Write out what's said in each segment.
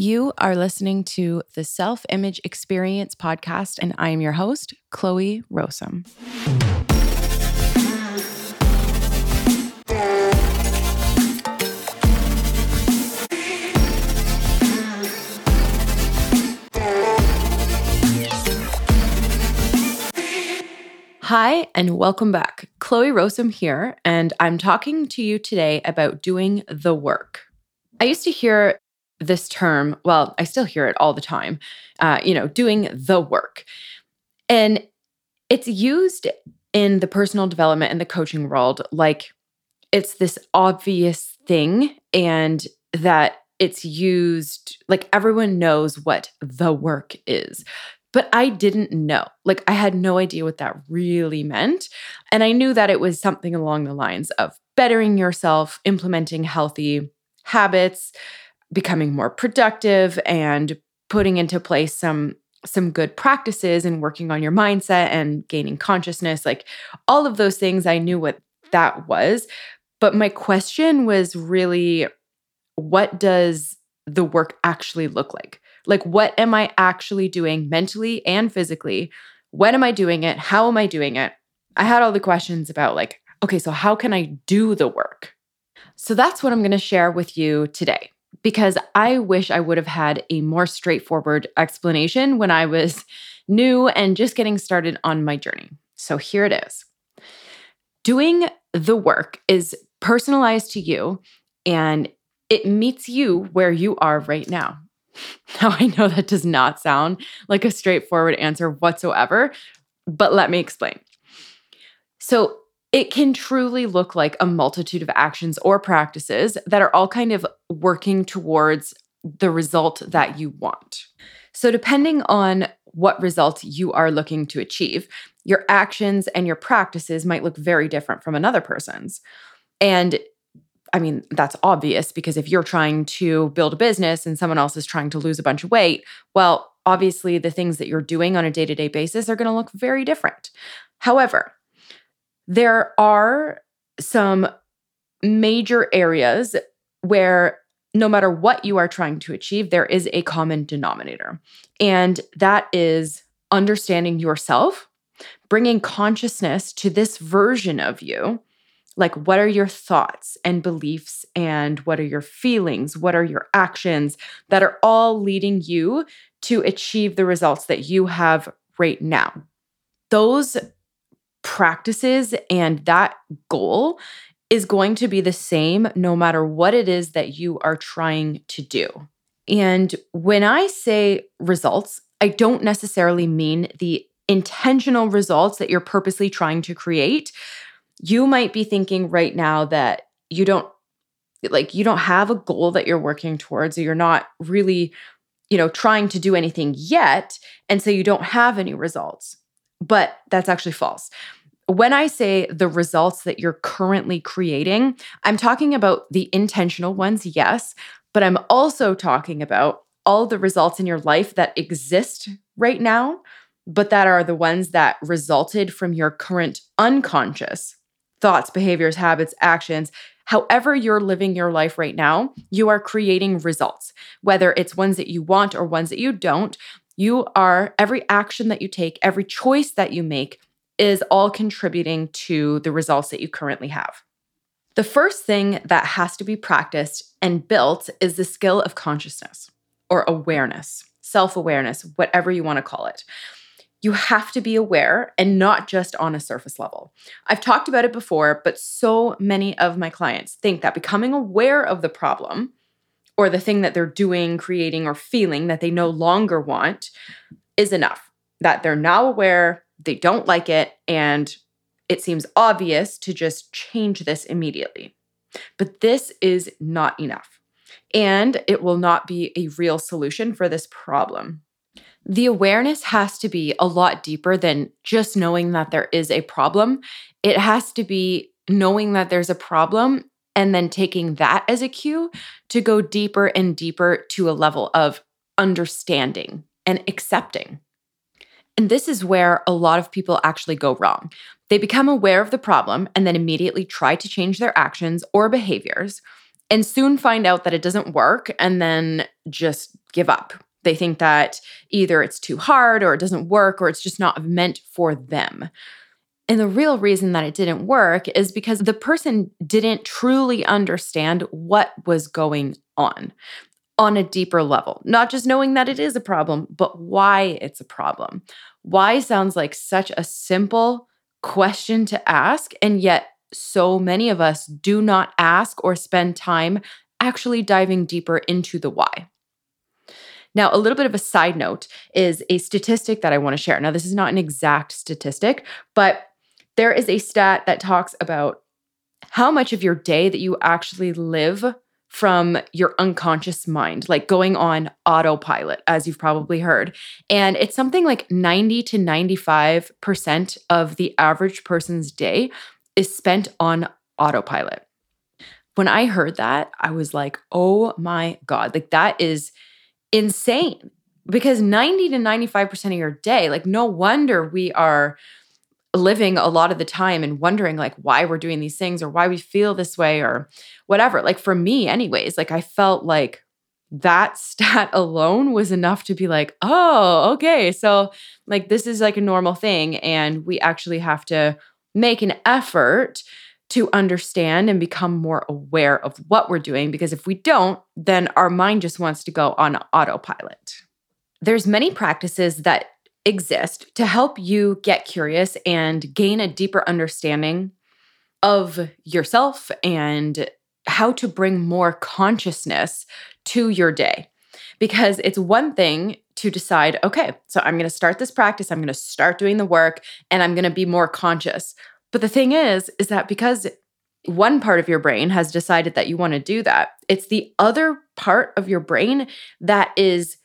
You are listening to the Self Image Experience podcast, and I am your host, Chloe Rowsome. Hi, and welcome back. Chloe Rowsome here, and I'm talking to you today about doing the work. I used to hear this term, well, I still hear it all the time, uh, you know, doing the work. And it's used in the personal development and the coaching world like it's this obvious thing and that it's used like everyone knows what the work is. But I didn't know. Like, I had no idea what that really meant. And I knew that it was something along the lines of bettering yourself, implementing healthy habits, becoming more productive, and putting into place some some good practices and working on your mindset and gaining consciousness like all of those things i knew what that was but my question was really what does the work actually look like like, what am I actually doing mentally and physically? When am I doing it? How am I doing it? I had all the questions about, like, okay, so how can I do the work? So that's what I'm going to share with you today because I wish I would have had a more straightforward explanation when I was new and just getting started on my journey. So here it is. Doing the work is personalized to you and it meets you where you are right now. Now, I know that does not sound like a straightforward answer whatsoever, but let me explain. So, it can truly look like a multitude of actions or practices that are all kind of working towards the result that you want. So, depending on what result you are looking to achieve, your actions and your practices might look very different from another person's. And I mean, that's obvious because if you're trying to build a business and someone else is trying to lose a bunch of weight, well, obviously the things that you're doing on a day to day basis are going to look very different. However, there are some major areas where no matter what you are trying to achieve, there is a common denominator. And that is understanding yourself, bringing consciousness to this version of you like, what are your thoughts and beliefs? And what are your feelings? What are your actions that are all leading you to achieve the results that you have right now? Those practices and that goal is going to be the same no matter what it is that you are trying to do. And when I say results, I don't necessarily mean the intentional results that you're purposely trying to create, you might be thinking right now that you don't like you don't have a goal that you're working towards or you're not really you know trying to do anything yet and so you don't have any results. But that's actually false when i say the results that you're currently creating i'm talking about the intentional ones yes but i'm also talking about all the results in your life that exist right now but that are the ones that resulted from your current unconscious thoughts, behaviors, habits, actions, however you're living your life right now, you are creating results, whether it's ones that you want or ones that you don't. You are, every action that you take, every choice that you make is all contributing to the results that you currently have. The first thing that has to be practiced and built is the skill of consciousness or awareness, self awareness, whatever you want to call it you have to be aware and not just on a surface level. I've talked about it before, but so many of my clients think that becoming aware of the problem or the thing that they're doing, creating, or feeling that they no longer want is enough. That they're now aware, they don't like it, and it seems obvious to just change this immediately. But this is not enough. And it will not be a real solution for this problem the awareness has to be a lot deeper than just knowing that there is a problem. It has to be knowing that there's a problem and then taking that as a cue to go deeper and deeper to a level of understanding and accepting. And this is where a lot of people actually go wrong. They become aware of the problem and then immediately try to change their actions or behaviors. and soon find out that it doesn't work and then just give up. They think that either it's too hard or it doesn't work or it's just not meant for them. And the real reason that it didn't work is because the person didn't truly understand what was going on on a deeper level, not just knowing that it is a problem, but why it's a problem. Why sounds like such a simple question to ask, and yet so many of us do not ask or spend time actually diving deeper into the why. Now, a little bit of a side note is a statistic that I want to share. Now, this is not an exact statistic, but there is a stat that talks about how much of your day that you actually live from your unconscious mind, like going on autopilot, as you've probably heard. And it's something like 90 to 95% of the average person's day is spent on autopilot. When I heard that, I was like, oh my God, like that is insane because 90 to 95% of your day, like, no wonder we are living a lot of the time and wondering like why we're doing these things or why we feel this way or whatever. Like for me, anyways, like I felt like that stat alone was enough to be like, oh, okay. So, like, this is like a normal thing. And we actually have to make an effort to understand and become more aware of what we're doing. Because if we don't, then our mind just wants to go on autopilot. There's many practices that exist to help you get curious and gain a deeper understanding of yourself and how to bring more consciousness to your day. Because it's one thing to decide, okay, so I'm going to start this practice, I'm going to start doing the work, and I'm going to be more conscious. But the thing is, is that because one part of your brain has decided that you want to do that, it's the other part of your brain that is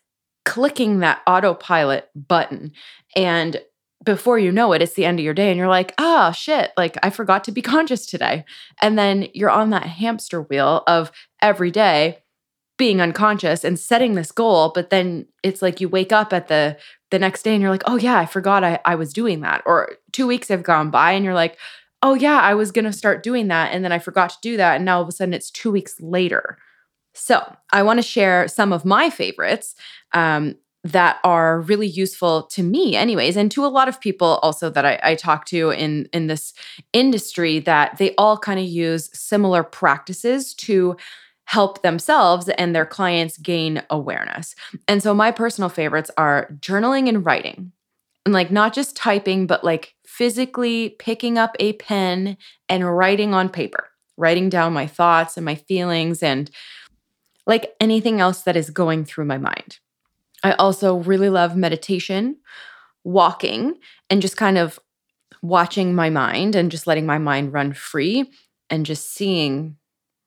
clicking that autopilot button. And before you know it, it's the end of your day and you're like, oh shit, like I forgot to be conscious today. And then you're on that hamster wheel of every day being unconscious and setting this goal. But then it's like you wake up at the the next day and you're like, oh yeah, I forgot I, I was doing that. Or two weeks have gone by and you're like, oh yeah, I was gonna start doing that. And then I forgot to do that. And now all of a sudden it's two weeks later. So I want to share some of my favorites. Um, that are really useful to me anyways and to a lot of people also that I, I talk to in in this industry that they all kind of use similar practices to help themselves and their clients gain awareness and so my personal favorites are journaling and writing and like not just typing but like physically picking up a pen and writing on paper writing down my thoughts and my feelings and like anything else that is going through my mind I also really love meditation, walking, and just kind of watching my mind and just letting my mind run free and just seeing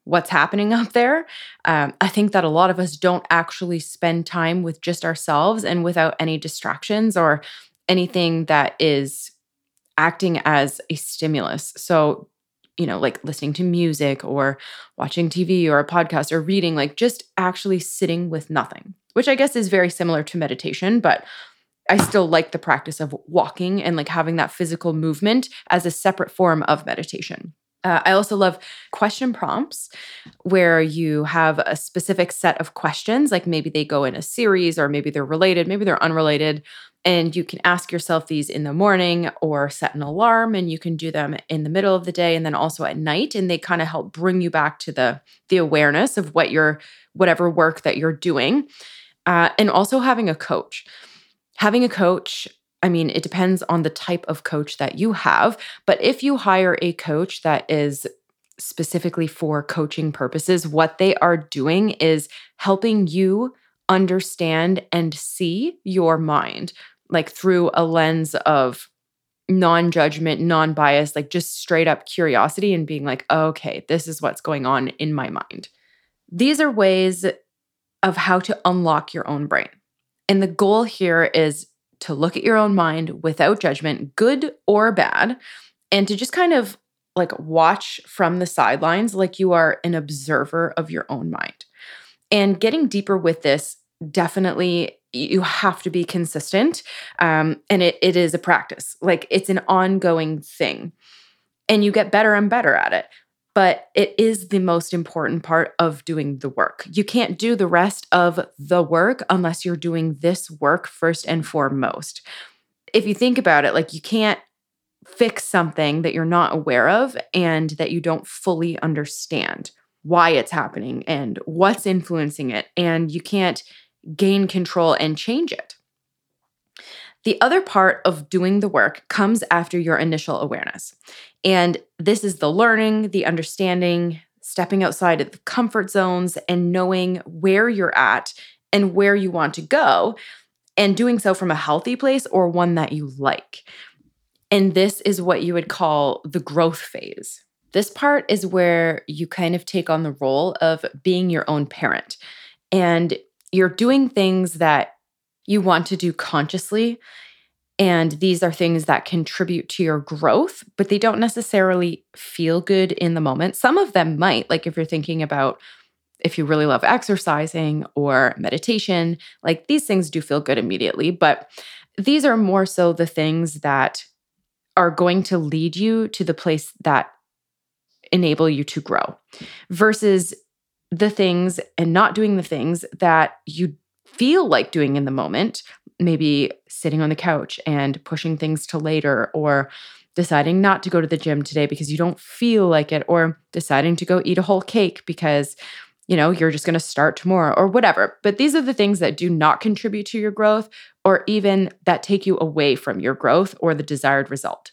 what's happening up there. Um, I think that a lot of us don't actually spend time with just ourselves and without any distractions or anything that is acting as a stimulus. So, you know, like listening to music or watching TV or a podcast or reading, like just actually sitting with nothing which I guess is very similar to meditation, but I still like the practice of walking and like having that physical movement as a separate form of meditation. Uh, I also love question prompts where you have a specific set of questions, like maybe they go in a series or maybe they're related, maybe they're unrelated. And you can ask yourself these in the morning or set an alarm and you can do them in the middle of the day and then also at night. And they kind of help bring you back to the, the awareness of what you're, whatever work that you're doing uh, and also having a coach. Having a coach, I mean, it depends on the type of coach that you have, but if you hire a coach that is specifically for coaching purposes, what they are doing is helping you understand and see your mind, like through a lens of non judgment, non bias, like just straight up curiosity and being like, okay, this is what's going on in my mind. These are ways of how to unlock your own brain. And the goal here is to look at your own mind without judgment, good or bad, and to just kind of like watch from the sidelines like you are an observer of your own mind. And getting deeper with this, definitely you have to be consistent. Um, and it, it is a practice, like it's an ongoing thing. And you get better and better at it. but it is the most important part of doing the work. You can't do the rest of the work unless you're doing this work first and foremost. If you think about it, like you can't fix something that you're not aware of and that you don't fully understand why it's happening and what's influencing it, and you can't gain control and change it. The other part of doing the work comes after your initial awareness. And this is the learning, the understanding, stepping outside of the comfort zones and knowing where you're at and where you want to go, and doing so from a healthy place or one that you like. And this is what you would call the growth phase. This part is where you kind of take on the role of being your own parent. And you're doing things that you want to do consciously. And these are things that contribute to your growth, but they don't necessarily feel good in the moment. Some of them might, like if you're thinking about if you really love exercising or meditation, like these things do feel good immediately. But these are more so the things that are going to lead you to the place that enable you to grow versus the things and not doing the things that you feel like doing in the moment, maybe sitting on the couch and pushing things to later, or deciding not to go to the gym today because you don't feel like it, or deciding to go eat a whole cake because you know, you're just going to start tomorrow or whatever. But these are the things that do not contribute to your growth or even that take you away from your growth or the desired result.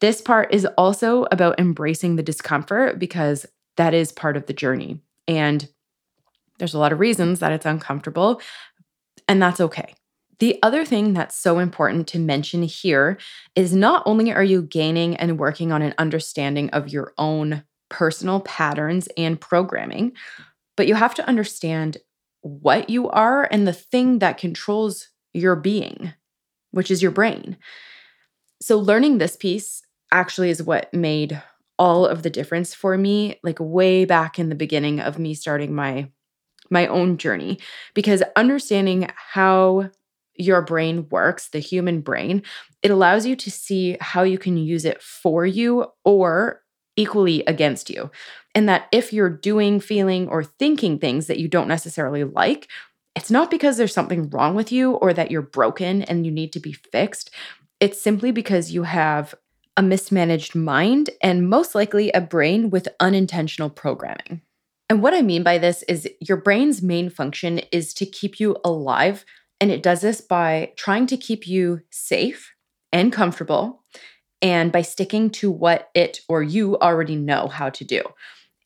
This part is also about embracing the discomfort because that is part of the journey. And there's a lot of reasons that it's uncomfortable, and that's okay. The other thing that's so important to mention here is not only are you gaining and working on an understanding of your own personal patterns and programming, but you have to understand what you are and the thing that controls your being, which is your brain. So, learning this piece actually is what made all of the difference for me, like way back in the beginning of me starting my my own journey because understanding how your brain works, the human brain, it allows you to see how you can use it for you or equally against you. And that if you're doing, feeling, or thinking things that you don't necessarily like, it's not because there's something wrong with you or that you're broken and you need to be fixed. It's simply because you have a mismanaged mind and most likely a brain with unintentional programming. And what I mean by this is your brain's main function is to keep you alive. And it does this by trying to keep you safe and comfortable and by sticking to what it or you already know how to do.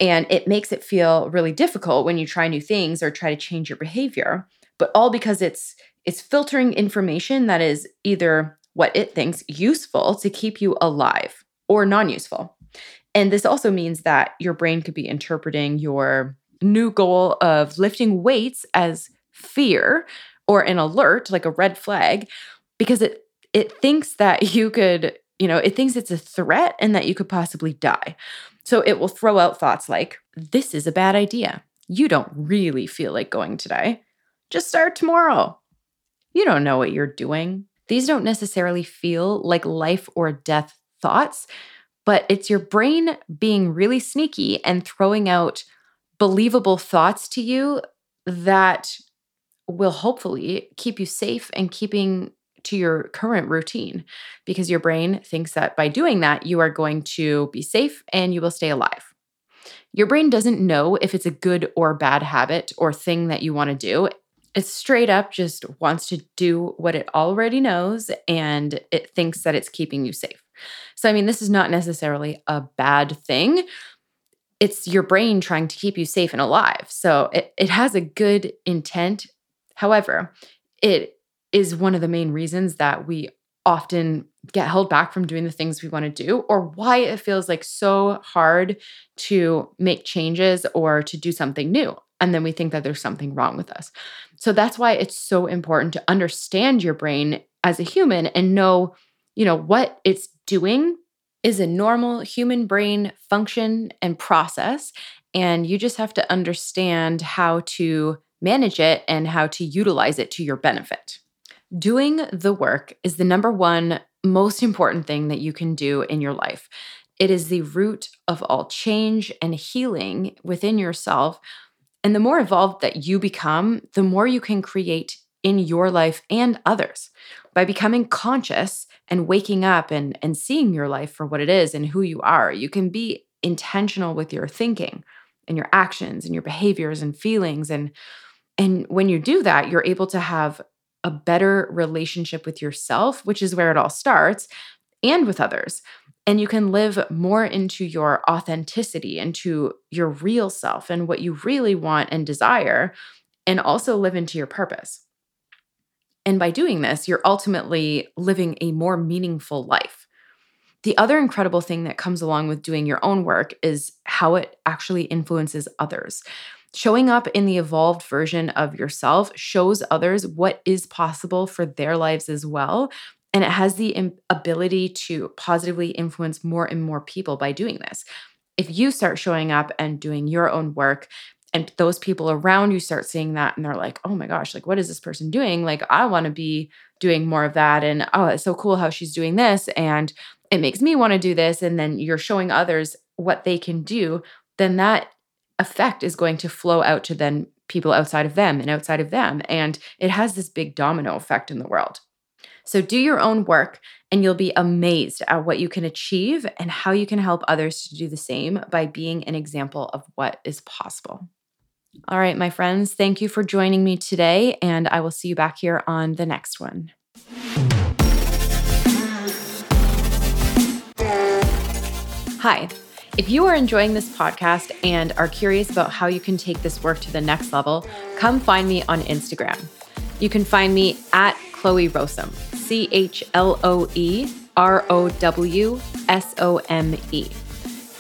And it makes it feel really difficult when you try new things or try to change your behavior, but all because it's it's filtering information that is either what it thinks useful to keep you alive or non-useful. And this also means that your brain could be interpreting your new goal of lifting weights as fear or an alert, like a red flag, because it it thinks that you could, you know, it thinks it's a threat and that you could possibly die. So it will throw out thoughts like, this is a bad idea. You don't really feel like going today. Just start tomorrow. You don't know what you're doing. These don't necessarily feel like life or death thoughts, but it's your brain being really sneaky and throwing out believable thoughts to you that will hopefully keep you safe and keeping to your current routine because your brain thinks that by doing that, you are going to be safe and you will stay alive. Your brain doesn't know if it's a good or bad habit or thing that you want to do. It straight up just wants to do what it already knows and it thinks that it's keeping you safe. So, I mean, this is not necessarily a bad thing. It's your brain trying to keep you safe and alive. So, it, it has a good intent. However, it is one of the main reasons that we often get held back from doing the things we want to do or why it feels like so hard to make changes or to do something new and then we think that there's something wrong with us. So that's why it's so important to understand your brain as a human and know you know, what it's doing is a normal human brain function and process. And you just have to understand how to manage it and how to utilize it to your benefit. Doing the work is the number one most important thing that you can do in your life. It is the root of all change and healing within yourself. And the more evolved that you become, the more you can create in your life and others by becoming conscious and waking up and, and seeing your life for what it is and who you are. You can be intentional with your thinking and your actions and your behaviors and feelings. And, and when you do that, you're able to have a better relationship with yourself, which is where it all starts, and with others. And you can live more into your authenticity, into your real self and what you really want and desire, and also live into your purpose. And by doing this, you're ultimately living a more meaningful life. The other incredible thing that comes along with doing your own work is how it actually influences others. Showing up in the evolved version of yourself shows others what is possible for their lives as well. And it has the ability to positively influence more and more people by doing this. If you start showing up and doing your own work, and those people around you start seeing that and they're like oh my gosh like what is this person doing? Like i want to be doing more of that and oh it's so cool how she's doing this and it makes me want to do this and then you're showing others what they can do then that effect is going to flow out to then people outside of them and outside of them. And it has this big domino effect in the world so do your own work and you'll be amazed at what you can achieve and how you can help others to do the same by being an example of what is possible all right, my friends, thank you for joining me today, and I will see you back here on the next one. Hi. If you are enjoying this podcast and are curious about how you can take this work to the next level, come find me on Instagram. You can find me at Chloe Rowsome, C H L O E R O W S O M E.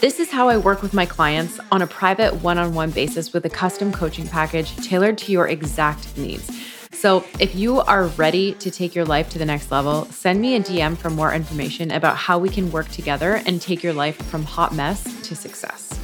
This is how I work with my clients on a private one on one basis with a custom coaching package tailored to your exact needs. So, if you are ready to take your life to the next level, send me a DM for more information about how we can work together and take your life from hot mess to success.